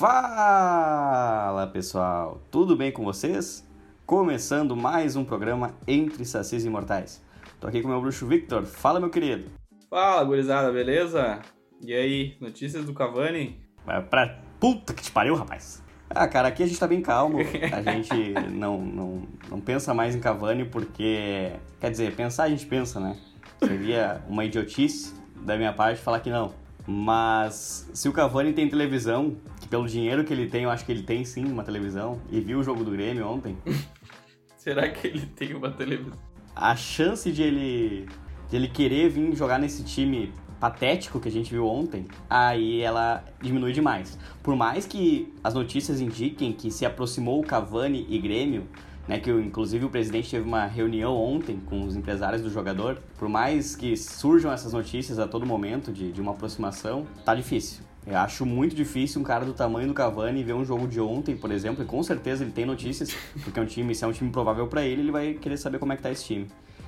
Fala pessoal, tudo bem com vocês? Começando mais um programa Entre Sacis Imortais. Tô aqui com o meu bruxo Victor. Fala, meu querido. Fala, gurizada, beleza? E aí, notícias do Cavani? Vai pra puta que te pariu, rapaz. Ah, cara, aqui a gente tá bem calmo. A gente não, não, não pensa mais em Cavani porque. Quer dizer, pensar a gente pensa, né? Seria uma idiotice da minha parte falar que não. Mas se o Cavani tem televisão, que pelo dinheiro que ele tem, eu acho que ele tem sim uma televisão, e viu o jogo do Grêmio ontem. Será que ele tem uma televisão? A chance de ele, de ele querer vir jogar nesse time patético que a gente viu ontem, aí ela diminui demais. Por mais que as notícias indiquem que se aproximou o Cavani e Grêmio, né, que inclusive o presidente teve uma reunião ontem com os empresários do jogador. Por mais que surjam essas notícias a todo momento de, de uma aproximação, tá difícil. Eu acho muito difícil um cara do tamanho do Cavani ver um jogo de ontem, por exemplo, e com certeza ele tem notícias, porque é um time, se é um time provável para ele, ele vai querer saber como é que tá esse time.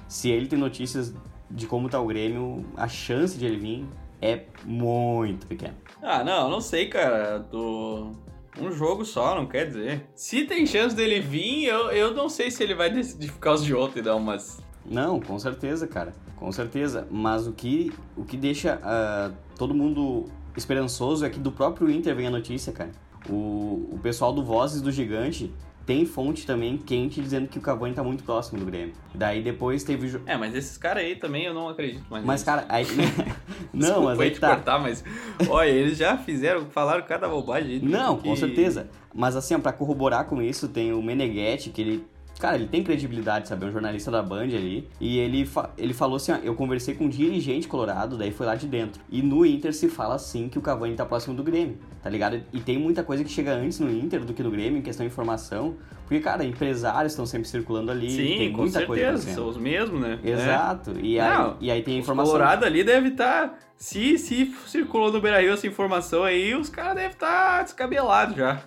Se ele tem notícias de como tá o Grêmio, a chance de ele vir é muito pequena. Ah, não, não sei, cara. Tô um jogo só, não quer dizer. Se tem chance dele vir, eu, eu não sei se ele vai decidir por causa de ontem dar umas. Não, com certeza, cara. Com certeza. Mas o que, o que deixa uh, todo mundo esperançoso é que do próprio Inter vem a notícia, cara. O, o pessoal do Vozes do Gigante tem fonte também quente dizendo que o Cavani tá muito próximo do Grêmio. Daí depois teve. É, mas esses caras aí também eu não acredito mais. Mas, cara, aí. não, mas aí te tá. cortar, mas. Olha, eles já fizeram, falaram cada bobagem. Não, que... com certeza. Mas assim, para corroborar com isso, tem o Meneghetti, que ele Cara, ele tem credibilidade, sabe? É um jornalista da Band ali. E ele, fa ele falou assim: ó, eu conversei com um dirigente colorado, daí foi lá de dentro. E no Inter se fala assim que o Cavani tá próximo do Grêmio, tá ligado? E tem muita coisa que chega antes no Inter do que no Grêmio, em questão de informação. Porque, cara, empresários estão sempre circulando ali. Sim, tem com muita certeza, coisa são os mesmos, né? Exato. É. E, aí, Não, e aí tem a informação. O Colorado ali deve estar. Tá... Se, se circulou no Beira Rio essa informação aí, os caras devem estar tá descabelados já.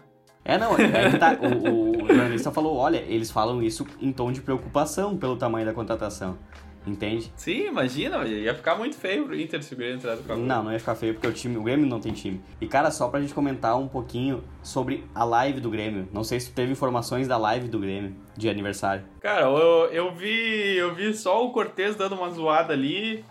É, não, é tá, o, o jornalista falou, olha, eles falam isso em tom de preocupação pelo tamanho da contratação. Entende? Sim, imagina, ia ficar muito feio pro Inter se o Grêmio entrar no Não, não ia ficar feio porque o time, o Grêmio não tem time. E cara, só pra gente comentar um pouquinho sobre a live do Grêmio. Não sei se tu teve informações da live do Grêmio de aniversário. Cara, eu, eu vi, eu vi só o Cortez dando uma zoada ali.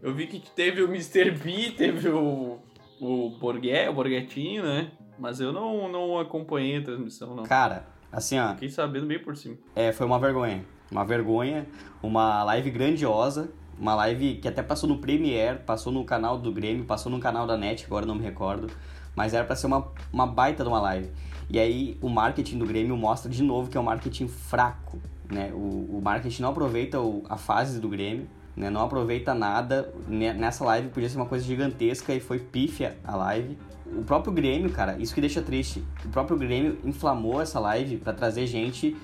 Eu vi que teve o Mr. B, teve o o Borghet, o Borghetinho, né? Mas eu não, não acompanhei a transmissão, não. Cara, assim, ó. Fiquei sabendo bem por cima. É, foi uma vergonha. Uma vergonha. Uma live grandiosa. Uma live que até passou no Premiere, passou no canal do Grêmio, passou no canal da NET, agora não me recordo. Mas era para ser uma, uma baita de uma live. E aí o marketing do Grêmio mostra de novo que é um marketing fraco. Né? O, o marketing não aproveita o, a fase do Grêmio, né? não aproveita nada. Nessa live podia ser uma coisa gigantesca e foi pífia a live o próprio Grêmio, cara, isso que deixa triste. O próprio Grêmio inflamou essa live para trazer gente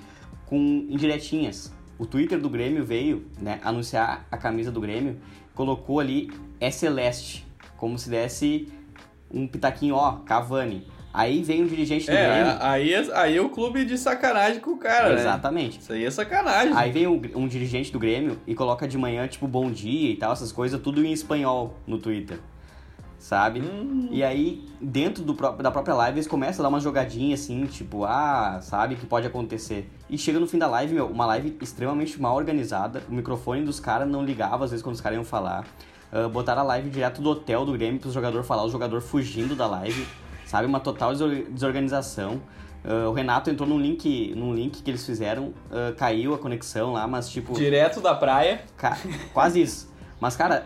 com indiretinhas. O Twitter do Grêmio veio, né, anunciar a camisa do Grêmio, colocou ali é celeste, como se desse um pitaquinho, ó, Cavani. Aí vem um dirigente do é, Grêmio. Aí, aí é o clube de sacanagem com o cara, Exatamente. Né? Isso aí é sacanagem. Aí vem um, um dirigente do Grêmio e coloca de manhã, tipo, bom dia e tal, essas coisas, tudo em espanhol no Twitter sabe? Hum. E aí, dentro do, da própria live, eles começam a dar uma jogadinha assim, tipo, ah, sabe que pode acontecer. E chega no fim da live, meu, uma live extremamente mal organizada, o microfone dos caras não ligava às vezes quando os caras iam falar. Uh, botaram a live direto do hotel do Grêmio pro jogador falar, o jogador fugindo da live, sabe? Uma total desorganização. Uh, o Renato entrou num link, num link que eles fizeram, uh, caiu a conexão lá, mas tipo. Direto da praia. quase isso. Mas, cara,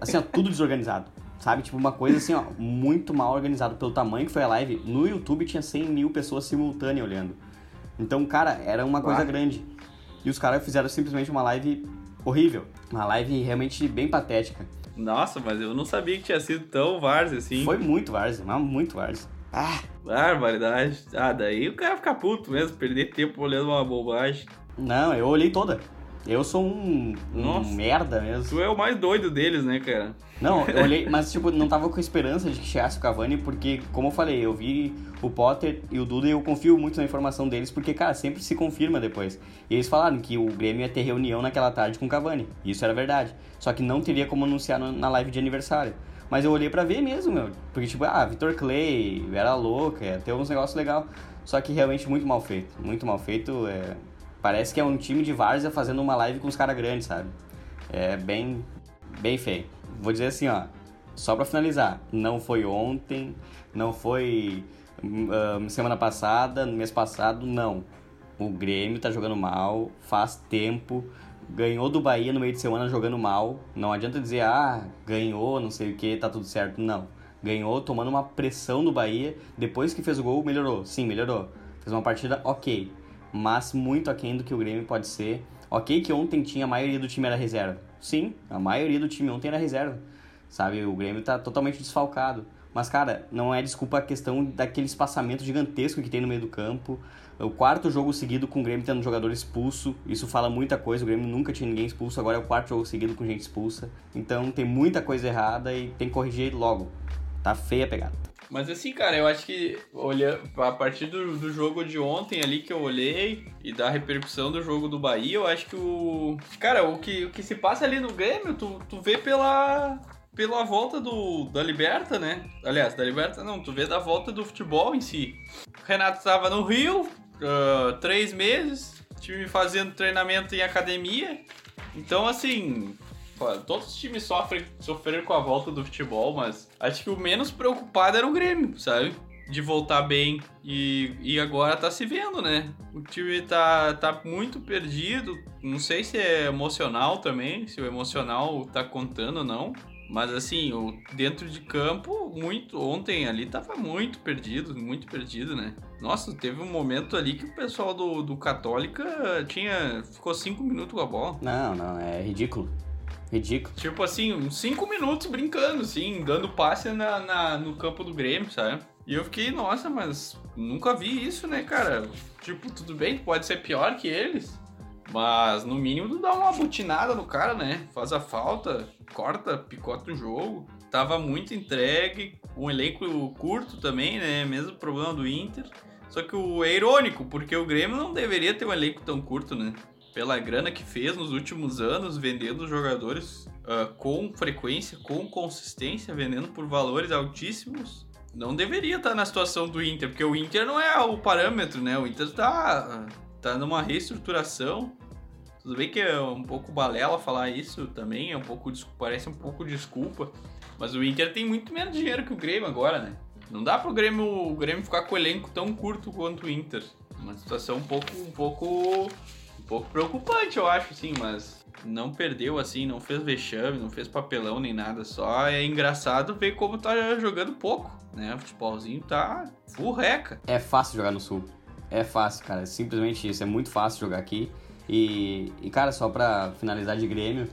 assim, ó, tudo desorganizado. Sabe? Tipo, uma coisa assim, ó, muito mal organizado pelo tamanho que foi a live. No YouTube tinha 100 mil pessoas simultâneas olhando. Então, cara, era uma coisa grande. E os caras fizeram simplesmente uma live horrível. Uma live realmente bem patética. Nossa, mas eu não sabia que tinha sido tão várzea assim. Foi muito várzea, mas muito várzea. Ah! Barbaridade. Ah, daí o cara fica puto mesmo, perder tempo olhando uma bobagem. Não, eu olhei toda. Eu sou um, um merda mesmo. Tu é o mais doido deles, né, cara? Não, eu olhei, mas tipo, não tava com esperança de que chegasse o Cavani, porque, como eu falei, eu vi o Potter e o Duda e eu confio muito na informação deles, porque, cara, sempre se confirma depois. E eles falaram que o Grêmio ia ter reunião naquela tarde com o Cavani. Isso era verdade. Só que não teria como anunciar na live de aniversário. Mas eu olhei pra ver mesmo, meu. Porque, tipo, ah, Vitor Clay, era louca, ia ter uns negócios legais. Só que realmente muito mal feito. Muito mal feito. É... Parece que é um time de várzea fazendo uma live com os caras grandes, sabe? É bem, bem feio. Vou dizer assim, ó. Só pra finalizar. Não foi ontem, não foi uh, semana passada, mês passado, não. O Grêmio tá jogando mal, faz tempo ganhou do Bahia no meio de semana jogando mal. Não adianta dizer, ah, ganhou, não sei o que, tá tudo certo. Não. Ganhou tomando uma pressão do Bahia. Depois que fez o gol, melhorou. Sim, melhorou. Fez uma partida ok. Mas muito aquém do que o Grêmio pode ser. Ok que ontem tinha a maioria do time era reserva. Sim, a maioria do time ontem era reserva. Sabe, o Grêmio tá totalmente desfalcado. Mas, cara, não é desculpa a questão daquele espaçamento gigantesco que tem no meio do campo. O quarto jogo seguido com o Grêmio tendo um jogador expulso. Isso fala muita coisa. O Grêmio nunca tinha ninguém expulso, agora é o quarto jogo seguido com gente expulsa. Então tem muita coisa errada e tem que corrigir logo. Tá feia a pegada. Mas assim, cara, eu acho que olhando a partir do, do jogo de ontem ali que eu olhei e da repercussão do jogo do Bahia, eu acho que o. Cara, o que, o que se passa ali no Grêmio, tu, tu vê pela, pela volta do, da Liberta, né? Aliás, da Liberta não, tu vê da volta do futebol em si. O Renato estava no Rio, uh, três meses, time fazendo treinamento em academia. Então, assim, todos os times sofrem, sofreram com a volta do futebol, mas acho que o menos preocupado era o Grêmio, sabe? De voltar bem e, e agora tá se vendo, né? O time tá, tá muito perdido. Não sei se é emocional também, se o emocional tá contando ou não. Mas assim, o dentro de campo, muito ontem ali tava muito perdido, muito perdido, né? Nossa, teve um momento ali que o pessoal do, do Católica tinha. ficou cinco minutos com a bola. Não, não, é ridículo. Ridículo. Tipo assim, uns cinco minutos brincando, assim, dando passe na, na, no campo do Grêmio, sabe? E eu fiquei, nossa, mas nunca vi isso, né, cara? Tipo, tudo bem, pode ser pior que eles. Mas no mínimo dá uma butinada no cara, né? Faz a falta, corta, picota o jogo. Tava muito entregue, um elenco curto também, né? Mesmo problema do Inter. Só que o é irônico, porque o Grêmio não deveria ter um elenco tão curto, né? Pela grana que fez nos últimos anos, vendendo jogadores uh, com frequência, com consistência, vendendo por valores altíssimos. Não deveria estar na situação do Inter, porque o Inter não é o parâmetro, né? O Inter tá tá numa reestruturação. Tudo bem que é um pouco balela falar isso também, é um pouco parece um pouco desculpa, mas o Inter tem muito menos dinheiro que o Grêmio agora, né? Não dá pro Grêmio, o Grêmio ficar com o elenco tão curto quanto o Inter. Uma situação um pouco um pouco um pouco preocupante, eu acho, sim, mas não perdeu assim, não fez vexame, não fez papelão nem nada, só é engraçado ver como tá jogando pouco, né? O futebolzinho tá full reca. É fácil jogar no Sul. É fácil, cara. É simplesmente isso. É muito fácil jogar aqui. E, e, cara, só pra finalizar de Grêmio,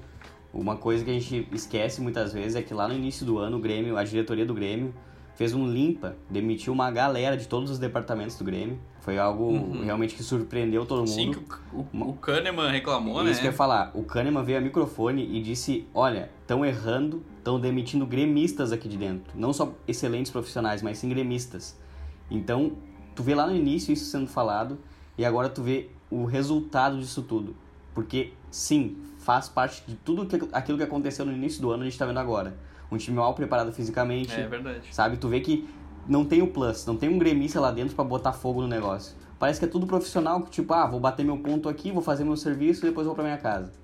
uma coisa que a gente esquece muitas vezes é que lá no início do ano, o Grêmio, a diretoria do Grêmio, fez um limpa, demitiu uma galera de todos os departamentos do Grêmio. Foi algo uhum. realmente que surpreendeu todo mundo. Sim, o, o, o Kahneman reclamou, Isso né? Isso que eu ia falar. O Kahneman veio a microfone e disse: Olha, estão errando, estão demitindo gremistas aqui de dentro. Não só excelentes profissionais, mas sim gremistas. Então, tu vê lá no início isso sendo falado e agora tu vê o resultado disso tudo. Porque, sim, faz parte de tudo que, aquilo que aconteceu no início do ano, a gente tá vendo agora. Um time mal preparado fisicamente. É verdade. Sabe? Tu vê que não tem o plus, não tem um gremista lá dentro para botar fogo no negócio. Parece que é tudo profissional, que tipo, ah, vou bater meu ponto aqui, vou fazer meu serviço e depois vou para minha casa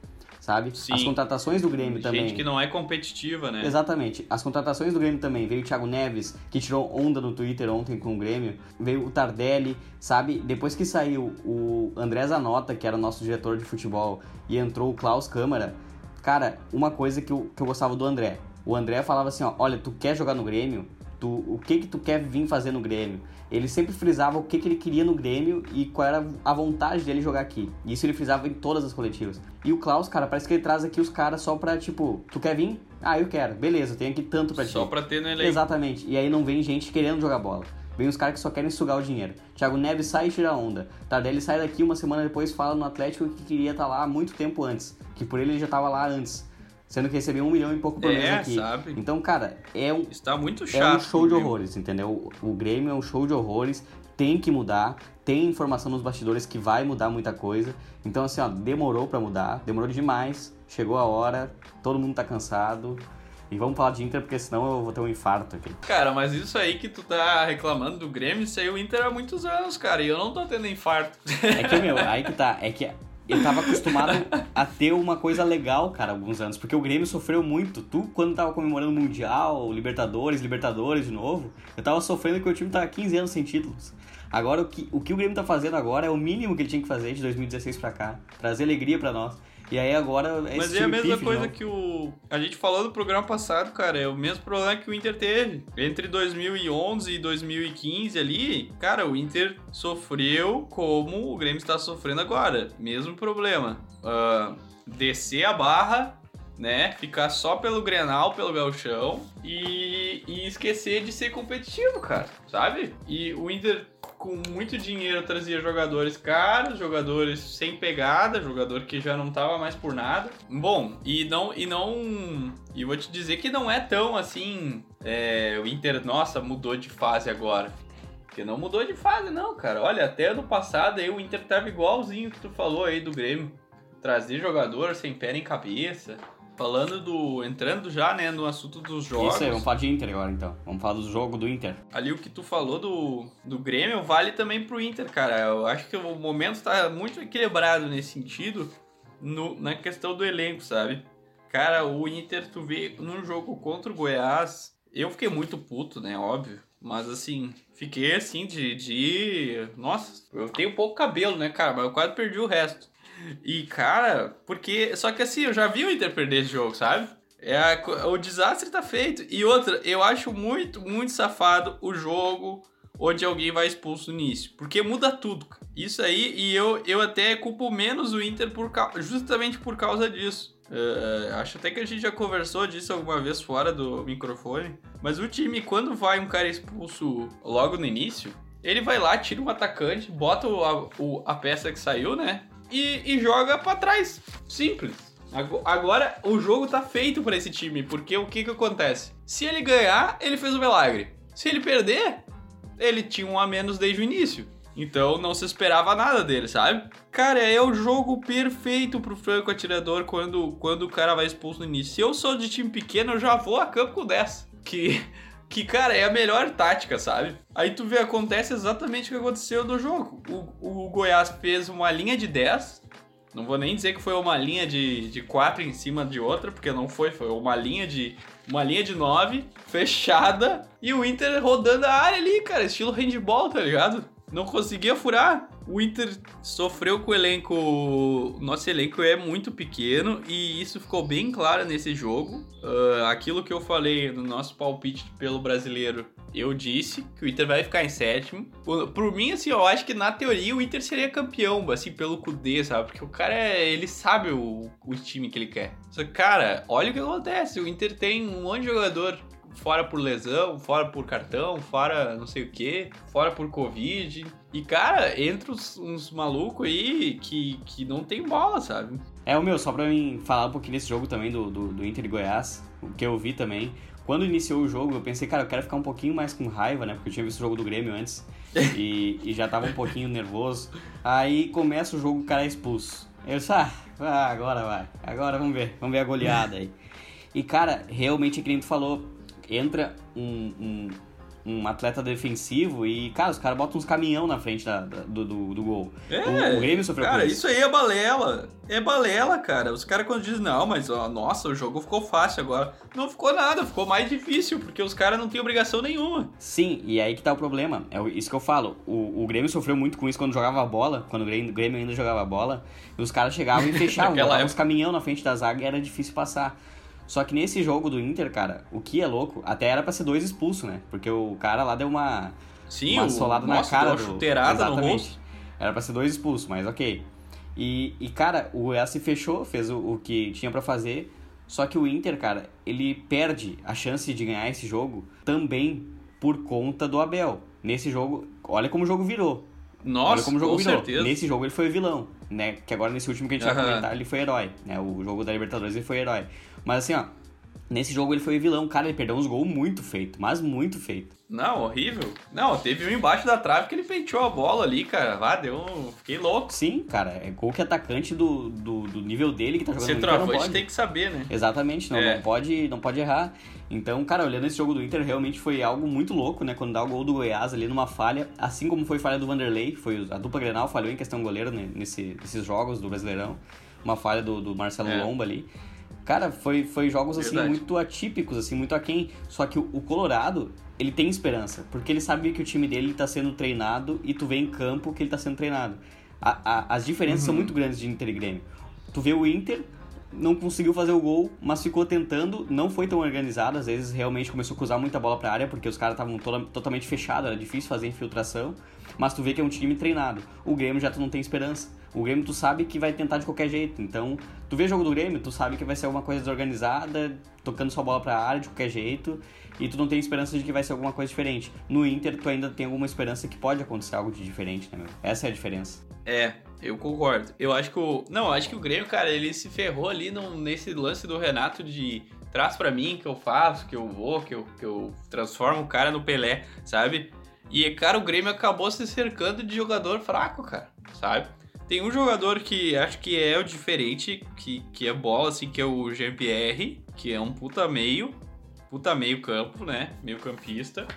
sabe? Sim. As contratações do Grêmio Gente também. Gente que não é competitiva, né? Exatamente. As contratações do Grêmio também. Veio o Thiago Neves, que tirou onda no Twitter ontem com o Grêmio. Veio o Tardelli, sabe? Depois que saiu o André Zanota, que era o nosso diretor de futebol, e entrou o Klaus Câmara, cara, uma coisa que eu, que eu gostava do André. O André falava assim, ó, olha, tu quer jogar no Grêmio? Tu, o que que tu quer vir fazer no Grêmio? Ele sempre frisava o que que ele queria no Grêmio e qual era a vontade dele jogar aqui. E isso ele frisava em todas as coletivas. E o Klaus, cara, parece que ele traz aqui os caras só pra, tipo, tu quer vir? Ah, eu quero. Beleza, tenho aqui tanto pra ti. Só pra ter no elenco. Exatamente. E aí não vem gente querendo jogar bola. Vem os caras que só querem sugar o dinheiro. Thiago Neves sai e tira onda. Tardelli sai daqui uma semana depois fala no Atlético que queria estar tá lá muito tempo antes. Que por ele ele já estava lá antes sendo que recebeu um milhão e pouco por mês é, aqui. Sabe? Então, cara, é um. Está muito chato. É um show de horrores, entendeu? O Grêmio é um show de horrores, tem que mudar, tem informação nos bastidores que vai mudar muita coisa. Então, assim, ó, demorou para mudar, demorou demais, chegou a hora, todo mundo tá cansado. E vamos falar de Inter, porque senão eu vou ter um infarto aqui. Cara, mas isso aí que tu tá reclamando do Grêmio, isso aí o Inter há muitos anos, cara, e eu não tô tendo infarto. É que, meu, aí que tá, é que eu tava acostumado a ter uma coisa legal, cara, alguns anos, porque o Grêmio sofreu muito. Tu, quando tava comemorando o Mundial, Libertadores, Libertadores de novo, eu tava sofrendo que o time tava 15 anos sem títulos. Agora, o que, o que o Grêmio tá fazendo agora é o mínimo que ele tinha que fazer de 2016 pra cá, trazer alegria pra nós. E aí agora é Mas é a mesma coisa que o. A gente falou no programa passado, cara. É o mesmo problema que o Inter teve. Entre 2011 e 2015 ali, cara, o Inter sofreu como o Grêmio está sofrendo agora. Mesmo problema. Uh, descer a barra, né? Ficar só pelo Grenal, pelo Galchão e, e esquecer de ser competitivo, cara. Sabe? E o Inter com muito dinheiro trazia jogadores caros, jogadores sem pegada, jogador que já não tava mais por nada. Bom, e não e não e vou te dizer que não é tão assim, é, o Inter, nossa, mudou de fase agora. Porque não mudou de fase não, cara. Olha, até ano passado aí o Inter tava igualzinho que tu falou aí do Grêmio. Trazer jogador sem pé nem cabeça. Falando do. Entrando já, né, no assunto dos jogos. Isso aí, vamos falar de Inter agora então. Vamos falar do jogo do Inter. Ali o que tu falou do, do Grêmio vale também pro Inter, cara. Eu acho que o momento tá muito equilibrado nesse sentido, no, na questão do elenco, sabe? Cara, o Inter, tu vê num jogo contra o Goiás. Eu fiquei muito puto, né? Óbvio. Mas assim, fiquei assim de, de. Nossa, eu tenho pouco cabelo, né, cara? Mas eu quase perdi o resto. E, cara, porque. Só que assim, eu já vi o Inter perder esse jogo, sabe? É a, o desastre tá feito. E outra, eu acho muito, muito safado o jogo onde alguém vai expulso no início. Porque muda tudo. Isso aí, e eu, eu até culpo menos o Inter por, justamente por causa disso. Uh, acho até que a gente já conversou disso alguma vez fora do microfone. Mas o time, quando vai um cara expulso logo no início, ele vai lá, tira um atacante, bota o, a, o, a peça que saiu, né? E, e joga para trás. Simples. Agora o jogo tá feito para esse time, porque o que que acontece? Se ele ganhar, ele fez o milagre. Se ele perder, ele tinha um a menos desde o início. Então não se esperava nada dele, sabe? Cara, é o jogo perfeito pro franco atirador quando, quando o cara vai expulso no início. Se eu sou de time pequeno, eu já vou a campo com 10. Que que, cara, é a melhor tática, sabe? Aí tu vê, acontece exatamente o que aconteceu no jogo. O, o Goiás fez uma linha de 10, não vou nem dizer que foi uma linha de, de 4 em cima de outra, porque não foi, foi uma linha de uma linha de 9, fechada, e o Inter rodando a área ali, cara, estilo handball, tá ligado? Não conseguia furar o Inter sofreu com o elenco. Nosso elenco é muito pequeno e isso ficou bem claro nesse jogo. Uh, aquilo que eu falei no nosso palpite pelo brasileiro, eu disse que o Inter vai ficar em sétimo. Por, por mim, assim, eu acho que na teoria o Inter seria campeão, assim, pelo Kudê, sabe? Porque o cara, ele sabe o, o time que ele quer. Só que, cara, olha o que acontece. O Inter tem um monte de jogador fora por lesão, fora por cartão, fora não sei o que, fora por Covid. E, cara, entra uns, uns malucos aí que, que não tem bola, sabe? É, o meu, só pra mim falar um pouquinho desse jogo também do, do, do Inter e Goiás, o que eu vi também. Quando iniciou o jogo, eu pensei, cara, eu quero ficar um pouquinho mais com raiva, né? Porque eu tinha visto o jogo do Grêmio antes e, e já tava um pouquinho nervoso. Aí começa o jogo, o cara é expulso. Eu disse, ah, agora vai, agora vamos ver, vamos ver a goleada aí. E, cara, realmente, que nem tu falou, entra um, um, um, atleta defensivo e, cara, os caras botam uns caminhão na frente da, da do, do, do, gol. É, o, o Grêmio sofreu cara, isso. isso aí é balela. É balela, cara. Os caras quando dizem, não, mas, ó, nossa, o jogo ficou fácil agora. Não ficou nada, ficou mais difícil, porque os caras não têm obrigação nenhuma. Sim, e aí que tá o problema. É isso que eu falo. O, o Grêmio sofreu muito com isso quando jogava bola, quando o Grêmio, o Grêmio ainda jogava bola, e os caras chegavam e fechavam, botavam uns caminhão na frente da zaga e era difícil passar. Só que nesse jogo do Inter, cara, o que é louco, até era pra ser dois expulsos, né? Porque o cara lá deu uma, Sim, uma solada o... na Nossa, cara. Deu uma chuteirada do... no rosto. Era pra ser dois expulsos, mas ok. E, e cara, o Goiás se fechou, fez o, o que tinha para fazer. Só que o Inter, cara, ele perde a chance de ganhar esse jogo também por conta do Abel. Nesse jogo, olha como o jogo virou. Nossa, olha como o jogo com virou. certeza. Nesse jogo ele foi vilão, né? Que agora nesse último que a gente uhum. vai comentar, ele foi herói, né? O jogo da Libertadores ele foi herói. Mas assim, ó, Nesse jogo ele foi vilão, cara, ele perdeu uns gols muito feito, mas muito feito. Não, horrível. Não, teve um embaixo da trave que ele penteou a bola ali, cara. Ah, deu um... Fiquei louco. Sim, cara, é gol que atacante do, do, do nível dele que tá jogando Centroavante tem que saber, né? Exatamente, não, é. não, pode, não pode errar. Então, cara, olhando esse jogo do Inter, realmente foi algo muito louco, né? Quando dá o gol do Goiás ali numa falha, assim como foi falha do Vanderlei, foi a dupla Grenal falhou em questão goleiro né, nesse, nesses jogos do Brasileirão. Uma falha do, do Marcelo é. Lomba ali. Cara, foi, foi jogos assim Verdade. muito atípicos, assim, muito aquém. Só que o, o, Colorado, ele tem esperança, porque ele sabe que o time dele tá sendo treinado e tu vê em campo que ele tá sendo treinado. A, a, as diferenças uhum. são muito grandes de Inter e Grêmio. Tu vê o Inter, não conseguiu fazer o gol, mas ficou tentando, não foi tão organizado, às vezes realmente começou a cruzar muita bola pra área, porque os caras estavam totalmente fechados, era difícil fazer infiltração, mas tu vê que é um time treinado. O Grêmio já tu não tem esperança. O Grêmio tu sabe que vai tentar de qualquer jeito. Então, tu vê o jogo do Grêmio, tu sabe que vai ser alguma coisa desorganizada, tocando sua bola pra área de qualquer jeito, e tu não tem esperança de que vai ser alguma coisa diferente. No Inter, tu ainda tem alguma esperança que pode acontecer algo de diferente, né, meu? Essa é a diferença. É, eu concordo. Eu acho que o. Não, acho que o Grêmio, cara, ele se ferrou ali no, nesse lance do Renato de traz para mim que eu faço, que eu vou, que eu, que eu transformo o cara no Pelé, sabe? E, cara, o Grêmio acabou se cercando de jogador fraco, cara, sabe? Tem um jogador que acho que é o diferente, que, que é bola, assim, que é o Jean-Pierre, que é um puta meio, puta meio campo, né? Meio campista,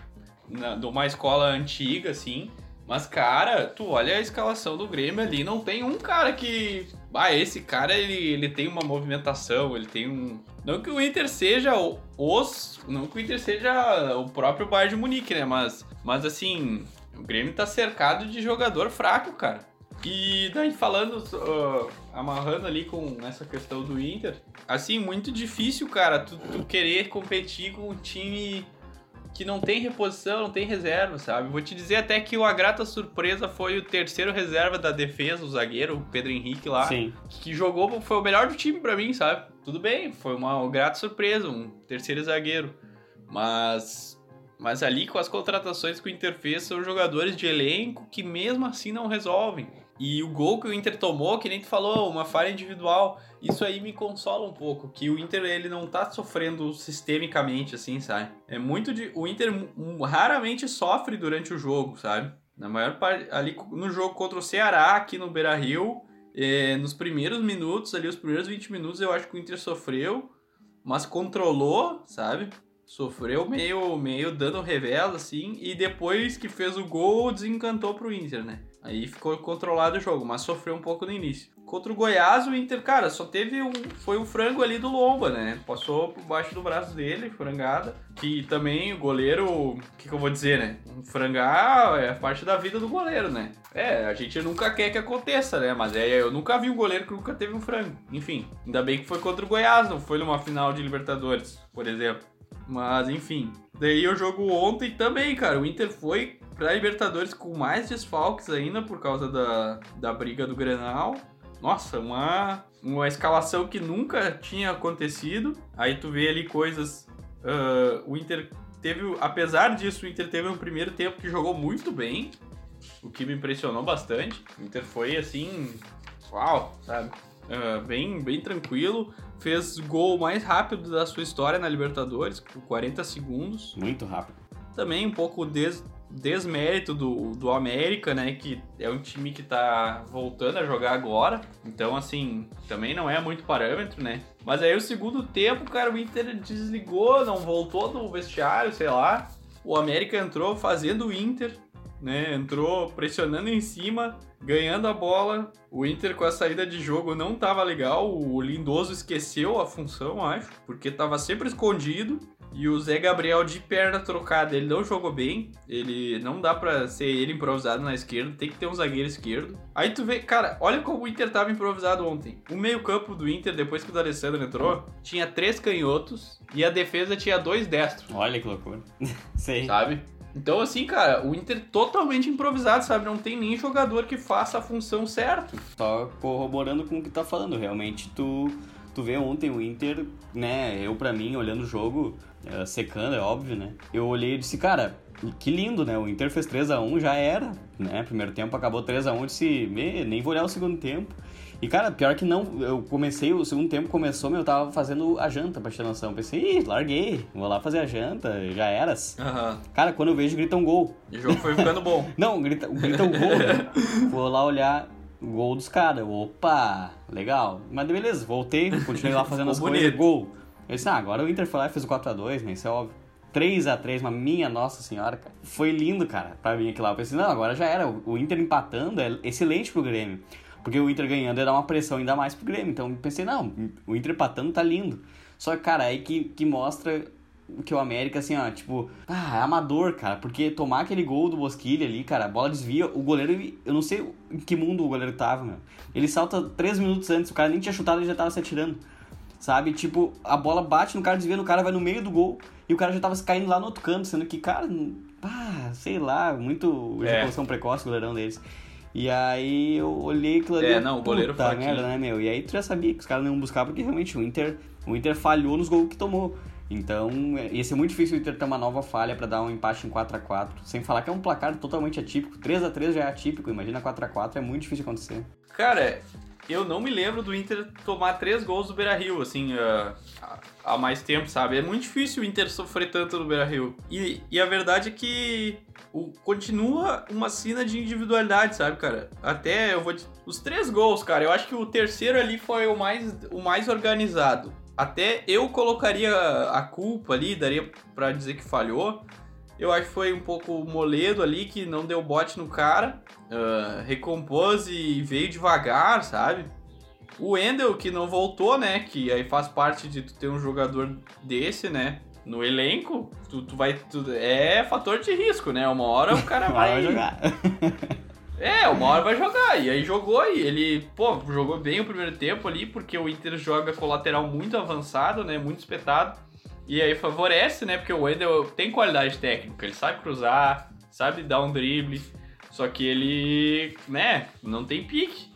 na, de uma escola antiga, assim. Mas, cara, tu olha a escalação do Grêmio ali, não tem um cara que. Ah, esse cara ele, ele tem uma movimentação, ele tem um. Não que o Inter seja os. Não que o Inter seja o próprio Bayern de Munique, né? Mas, mas assim, o Grêmio tá cercado de jogador fraco, cara. E daí falando, uh, amarrando ali com essa questão do Inter, assim, muito difícil, cara, tu, tu, querer competir com um time que não tem reposição, não tem reserva, sabe? Vou te dizer até que a grata surpresa foi o terceiro reserva da defesa, o zagueiro, o Pedro Henrique lá, Sim. que jogou, foi o melhor do time para mim, sabe? Tudo bem, foi uma grata surpresa, um terceiro zagueiro, mas mas ali com as contratações que o Inter fez são jogadores de elenco que mesmo assim não resolvem. E o gol que o Inter tomou, que nem tu falou, uma falha individual, isso aí me consola um pouco, que o Inter ele não tá sofrendo sistemicamente assim, sabe? É muito de o Inter raramente sofre durante o jogo, sabe? Na maior parte ali no jogo contra o Ceará aqui no Beira-Rio, é, nos primeiros minutos, ali os primeiros 20 minutos eu acho que o Inter sofreu, mas controlou, sabe? Sofreu meio meio dando revela assim, e depois que fez o gol, desencantou pro Inter, né? Aí ficou controlado o jogo, mas sofreu um pouco no início. Contra o Goiás, o Inter, cara, só teve um. Foi um frango ali do Lomba, né? Passou por baixo do braço dele, frangada. Que também o goleiro. O que, que eu vou dizer, né? Um frangar é parte da vida do goleiro, né? É, a gente nunca quer que aconteça, né? Mas é, eu nunca vi um goleiro que nunca teve um frango. Enfim, ainda bem que foi contra o Goiás, não foi numa final de Libertadores, por exemplo. Mas enfim. Daí o jogo ontem também, cara. O Inter foi pra Libertadores com mais desfalques ainda por causa da, da briga do Grenal. Nossa, uma, uma escalação que nunca tinha acontecido. Aí tu vê ali coisas. Uh, o Inter teve. Apesar disso, o Inter teve um primeiro tempo que jogou muito bem. O que me impressionou bastante. O Inter foi assim. Uau, sabe? Uh, bem, bem tranquilo. Fez gol mais rápido da sua história na Libertadores, com 40 segundos. Muito rápido. Também um pouco des desmérito do, do América, né? Que é um time que tá voltando a jogar agora. Então, assim, também não é muito parâmetro, né? Mas aí o segundo tempo, cara, o Inter desligou, não voltou do vestiário, sei lá. O América entrou fazendo o Inter, né? Entrou pressionando em cima, ganhando a bola. O Inter com a saída de jogo não tava legal. O Lindoso esqueceu a função, acho, porque tava sempre escondido. E o Zé Gabriel de perna trocada, ele não jogou bem. Ele não dá pra ser ele improvisado na esquerda, tem que ter um zagueiro esquerdo. Aí tu vê, cara, olha como o Inter tava improvisado ontem. O meio-campo do Inter, depois que o D'Alessandro entrou, tinha três canhotos e a defesa tinha dois destros. Olha que loucura. Sei. Sabe? Então, assim, cara, o Inter totalmente improvisado, sabe? Não tem nem jogador que faça a função certo. Tá corroborando com o que tá falando. Realmente, tu, tu vê ontem o Inter, né? Eu, para mim, olhando o jogo, uh, secando, é óbvio, né? Eu olhei e disse, cara, que lindo, né? O Inter fez 3 a 1 já era, né? Primeiro tempo acabou 3 a 1 eu disse, nem vou olhar o segundo tempo. E, cara, pior que não, eu comecei, o segundo tempo começou, meu, eu tava fazendo a janta, pra noção. Pensei, ih, larguei, vou lá fazer a janta, já eras. Cara, quando eu vejo, grita um gol. E o jogo foi ficando bom. Não, grita, grita um gol. né? vou lá olhar, gol dos caras. Opa, legal. Mas beleza, voltei, continuei lá fazendo as Ficou coisas, bonito. gol. Eu disse, ah, agora o Inter foi lá e fez o 4x2, né, isso é óbvio. 3x3, mas minha nossa senhora, cara. Foi lindo, cara, pra mim aquilo lá. Eu pensei, não, agora já era. O Inter empatando é excelente pro Grêmio. Porque o Inter ganhando ia dar uma pressão ainda mais pro Grêmio. Então pensei, não, o Inter empatando tá lindo. Só que, cara, aí que, que mostra que o América, assim, ó, tipo, ah, é amador, cara, porque tomar aquele gol do Bosquilha ali, cara, a bola desvia, o goleiro, ele- eu não sei em que mundo o goleiro tava, meu. Ele salta três minutos antes, o cara nem tinha chutado, ele já tava se atirando, sabe? Tipo, a bola bate no cara, desvia no cara, vai no meio do gol, e o cara já tava se caindo lá no outro canto, sendo que, cara, pá, sei lá, muito É. ejaculação precoce o goleirão deles. E aí eu olhei aquilo ali. É, não, o goleiro puta merda, né, meu? E aí tu já sabia que os caras não iam buscar, porque realmente o Inter, o Inter falhou nos gols que tomou. Então, é- ia ser muito difícil o Inter ter uma nova falha pra dar um empate em 4x4. Sem falar que é um placar totalmente atípico. 3x3 já é atípico, imagina 4x4, é muito difícil acontecer. Cara, eu não me lembro do Inter tomar três gols do Beira Rio, assim, ah, há mais tempo, sabe? É muito difícil o Inter sofrer tanto no Beira Rio. E, e a verdade é que o, continua uma cena de individualidade, sabe, cara? Até eu vou. Os três gols, cara, eu acho que o terceiro ali foi o mais, o mais organizado. Até eu colocaria a culpa ali, daria pra dizer que falhou. Eu acho que foi um pouco Moledo ali que não deu bote no cara. ah, recompôs e veio devagar, sabe? O Wendel, que não voltou, né? Que aí faz parte de tu ter um jogador desse, né? No elenco, tu, tu vai. tu- é fator de risco, né? Uma hora o cara vai. Vai jogar. É, uma hora vai jogar. E aí jogou e ele, pô, jogou bem o primeiro tempo ali, porque o Inter joga com o lateral muito avançado, né? Muito espetado. E aí favorece, né? Porque o Wendel tem qualidade técnica, ele sabe cruzar, sabe dar um drible. Só que ele, né, não tem pique.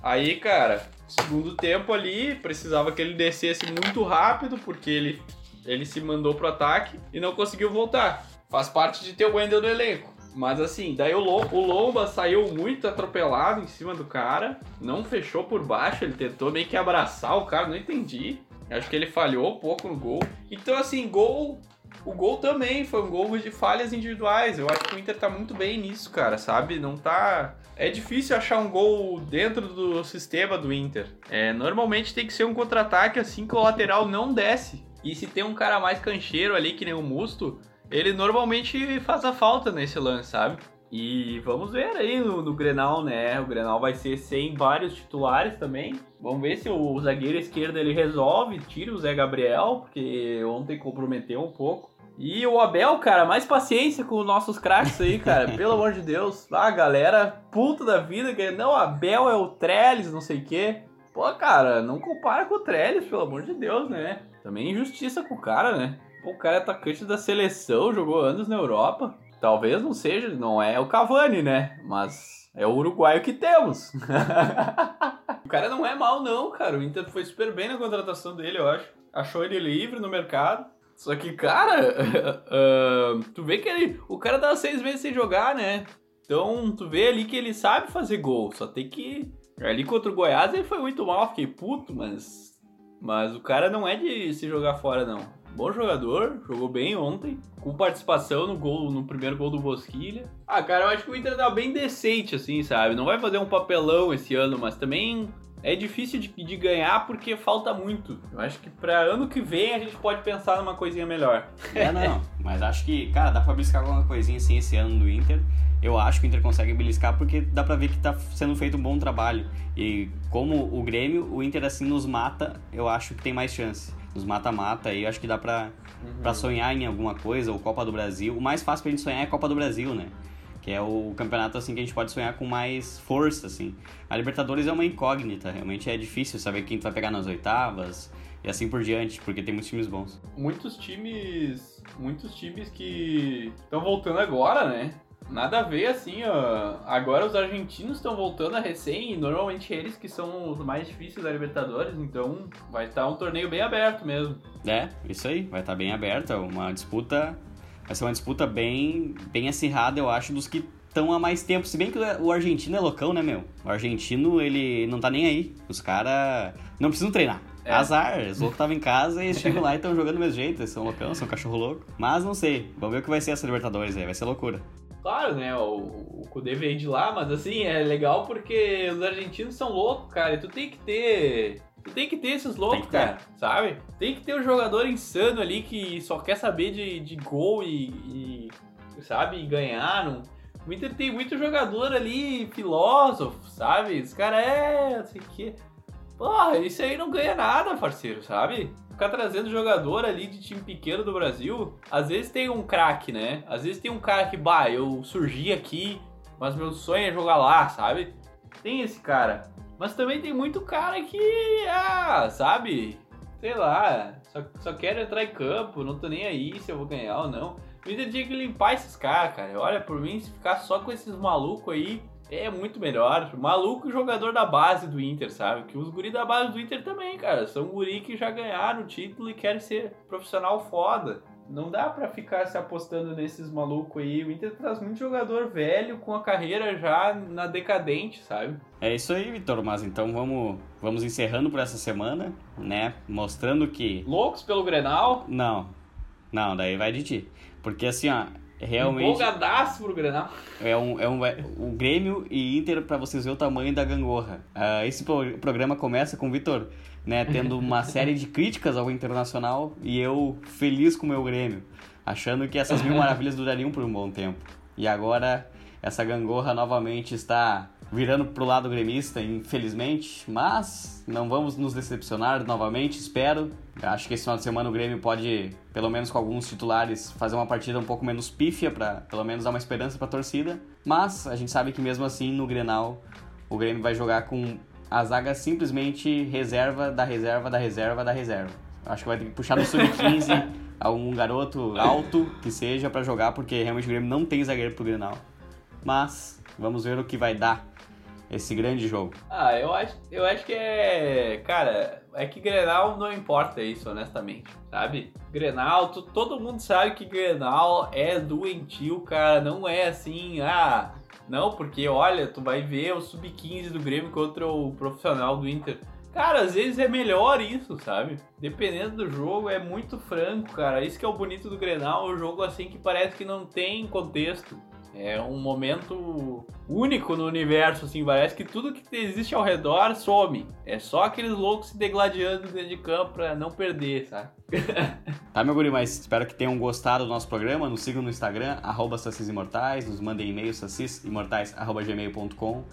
Aí, cara, segundo tempo ali, precisava que ele descesse muito rápido, porque ele, ele se mandou pro ataque e não conseguiu voltar. Faz parte de ter o Wendel no elenco. Mas assim, daí o, Lo- o Lomba saiu muito atropelado em cima do cara, não fechou por baixo, ele tentou meio que abraçar o cara, não entendi. Acho que ele falhou um pouco no gol. Então, assim, gol. O gol também foi um gol de falhas individuais. Eu acho que o Inter tá muito bem nisso, cara, sabe? Não tá. É difícil achar um gol dentro do sistema do Inter. É, normalmente tem que ser um contra-ataque assim que o lateral não desce. E se tem um cara mais cancheiro ali, que nem o Musto, ele normalmente faz a falta nesse lance, sabe? E vamos ver aí no, no Grenal, né? O Grenal vai ser sem vários titulares também. Vamos ver se o zagueiro esquerdo ele resolve, tira o Zé Gabriel, porque ontem comprometeu um pouco. E o Abel, cara, mais paciência com os nossos craques aí, cara. Pelo amor de Deus. Ah, galera, puta da vida, que não, Abel é o Trellis, não sei o quê. Pô, cara, não compara com o Trellis, pelo amor de Deus, né? Também injustiça com o cara, né? Pô, o cara é atacante da seleção, jogou anos na Europa. Talvez não seja, não é o Cavani, né? Mas é o uruguaio que temos. o cara não é mal, não, cara. O Inter foi super bem na contratação dele, eu acho. Achou ele livre no mercado. Só que, cara, ah, tu vê que ele, o cara tava seis meses sem jogar, né? Então, tu vê ali que ele sabe fazer gol. Só tem que. Ali contra o Goiás ele foi muito mal, fiquei puto, mas. Mas o cara não é de se jogar fora, não. Bom jogador, jogou bem ontem, com participação no gol, no primeiro gol do Bosquilha. Ah, cara, eu acho que o Inter tá bem decente, assim, sabe? Não vai fazer um papelão esse ano, mas também é difícil de, de ganhar porque falta muito. Eu acho que pra ano que vem a gente pode pensar numa coisinha melhor. É, não. Mas acho que, cara, dá pra beliscar alguma coisinha assim esse ano do Inter. Eu acho que o Inter consegue beliscar porque dá pra ver que tá sendo feito um bom trabalho. E como o Grêmio, o Inter assim nos mata, eu acho que tem mais chance. Nos mata-mata aí, eu acho que dá pra, pra sonhar em alguma coisa, ou Copa do Brasil. O mais fácil pra gente sonhar é a Copa do Brasil, né? Que é o campeonato assim que a gente pode sonhar com mais força, assim. A Libertadores é uma incógnita, realmente é difícil saber quem tu vai pegar nas oitavas e assim por diante, porque tem muitos times bons. muitos times. Muitos times que estão voltando agora, né? Nada a ver, assim, ó. Agora os argentinos estão voltando a recém, e normalmente eles que são os mais difíceis da Libertadores, então vai estar um torneio bem aberto mesmo. É, isso aí, vai estar bem aberta, uma disputa, vai ser uma disputa bem, bem acirrada, eu acho, dos que estão há mais tempo. Se bem que o argentino é loucão, né, meu? O argentino, ele não tá nem aí. Os caras não precisam treinar. É. Azar, os loucos estavam em casa e eles chegam lá e estão jogando do mesmo jeito. Eles são loucão, são cachorro louco. Mas não sei, vamos ver o que vai ser essa Libertadores aí, vai ser loucura. Claro, né? O, o Kudê veio de lá, mas assim, é legal porque os argentinos são loucos, cara. E tu tem que ter. Tu tem que ter esses loucos, cara, sabe? Tem que ter um jogador insano ali que só quer saber de, de gol e, e sabe, e ganhar. Não... O Inter tem muito jogador ali, filósofo, sabe? Os caras é. assim que. Porra, isso aí não ganha nada, parceiro, sabe? Ficar trazendo jogador ali de time pequeno do Brasil, às vezes tem um craque, né? Às vezes tem um cara que, bah, eu surgi aqui, mas meu sonho é jogar lá, sabe? Tem esse cara. Mas também tem muito cara que, ah, sabe? Sei lá, só, só quero entrar em campo, não tô nem aí se eu vou ganhar ou não. Inter tinha que limpar esses caras, cara. Olha, por mim, se ficar só com esses malucos aí, é muito melhor. Maluco jogador da base do Inter, sabe? Que os guri da base do Inter também, cara. São guri que já ganharam o título e querem ser profissional foda. Não dá para ficar se apostando nesses malucos aí. O Inter traz muito jogador velho com a carreira já na decadente, sabe? É isso aí, Vitor. Mas então vamos, vamos encerrando por essa semana, né? Mostrando que. Loucos pelo Grenal? Não. Não, daí vai de ti. Porque assim, ó, realmente. Empolgadaço pro Grenal. É um, é um, é, o Grêmio e Inter, para vocês verem o tamanho da gangorra. Uh, esse pro, programa começa com o Vitor, né, tendo uma série de críticas ao Internacional e eu feliz com o meu Grêmio, achando que essas mil maravilhas durariam por um bom tempo. E agora essa gangorra novamente está virando pro lado gremista, infelizmente, mas não vamos nos decepcionar novamente, espero. Acho que esse final de semana o Grêmio pode, pelo menos com alguns titulares, fazer uma partida um pouco menos pífia para pelo menos dar uma esperança para a torcida. Mas a gente sabe que mesmo assim no Grenal o Grêmio vai jogar com a zaga simplesmente reserva da reserva da reserva da reserva. Acho que vai ter que puxar no sub-15 algum garoto alto que seja para jogar porque realmente o Grêmio não tem zagueiro pro Grenal. Mas vamos ver o que vai dar esse grande jogo? Ah, eu acho, eu acho que é. Cara, é que Grenal não importa isso, honestamente, sabe? Grenal, todo mundo sabe que Grenal é doentio, cara. Não é assim, ah. Não, porque olha, tu vai ver o sub-15 do Grêmio contra o profissional do Inter. Cara, às vezes é melhor isso, sabe? Dependendo do jogo, é muito franco, cara. Isso que é o bonito do Grenal, um jogo assim que parece que não tem contexto. É um momento único no universo, assim, parece que tudo que existe ao redor some. É só aqueles loucos se degladiando dentro de campo pra não perder, sabe? tá, meu guri, mas espero que tenham gostado do nosso programa. Nos sigam no Instagram, arroba sacisimortais, nos mandem e-mail sacisimortais.gmail.com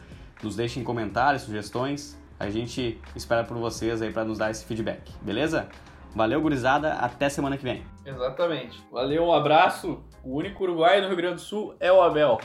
Nos deixem comentários, sugestões. A gente espera por vocês aí para nos dar esse feedback, beleza? Valeu, gurizada. Até semana que vem. Exatamente. Valeu, um abraço. O único uruguaio no Rio Grande do Sul é o Abel.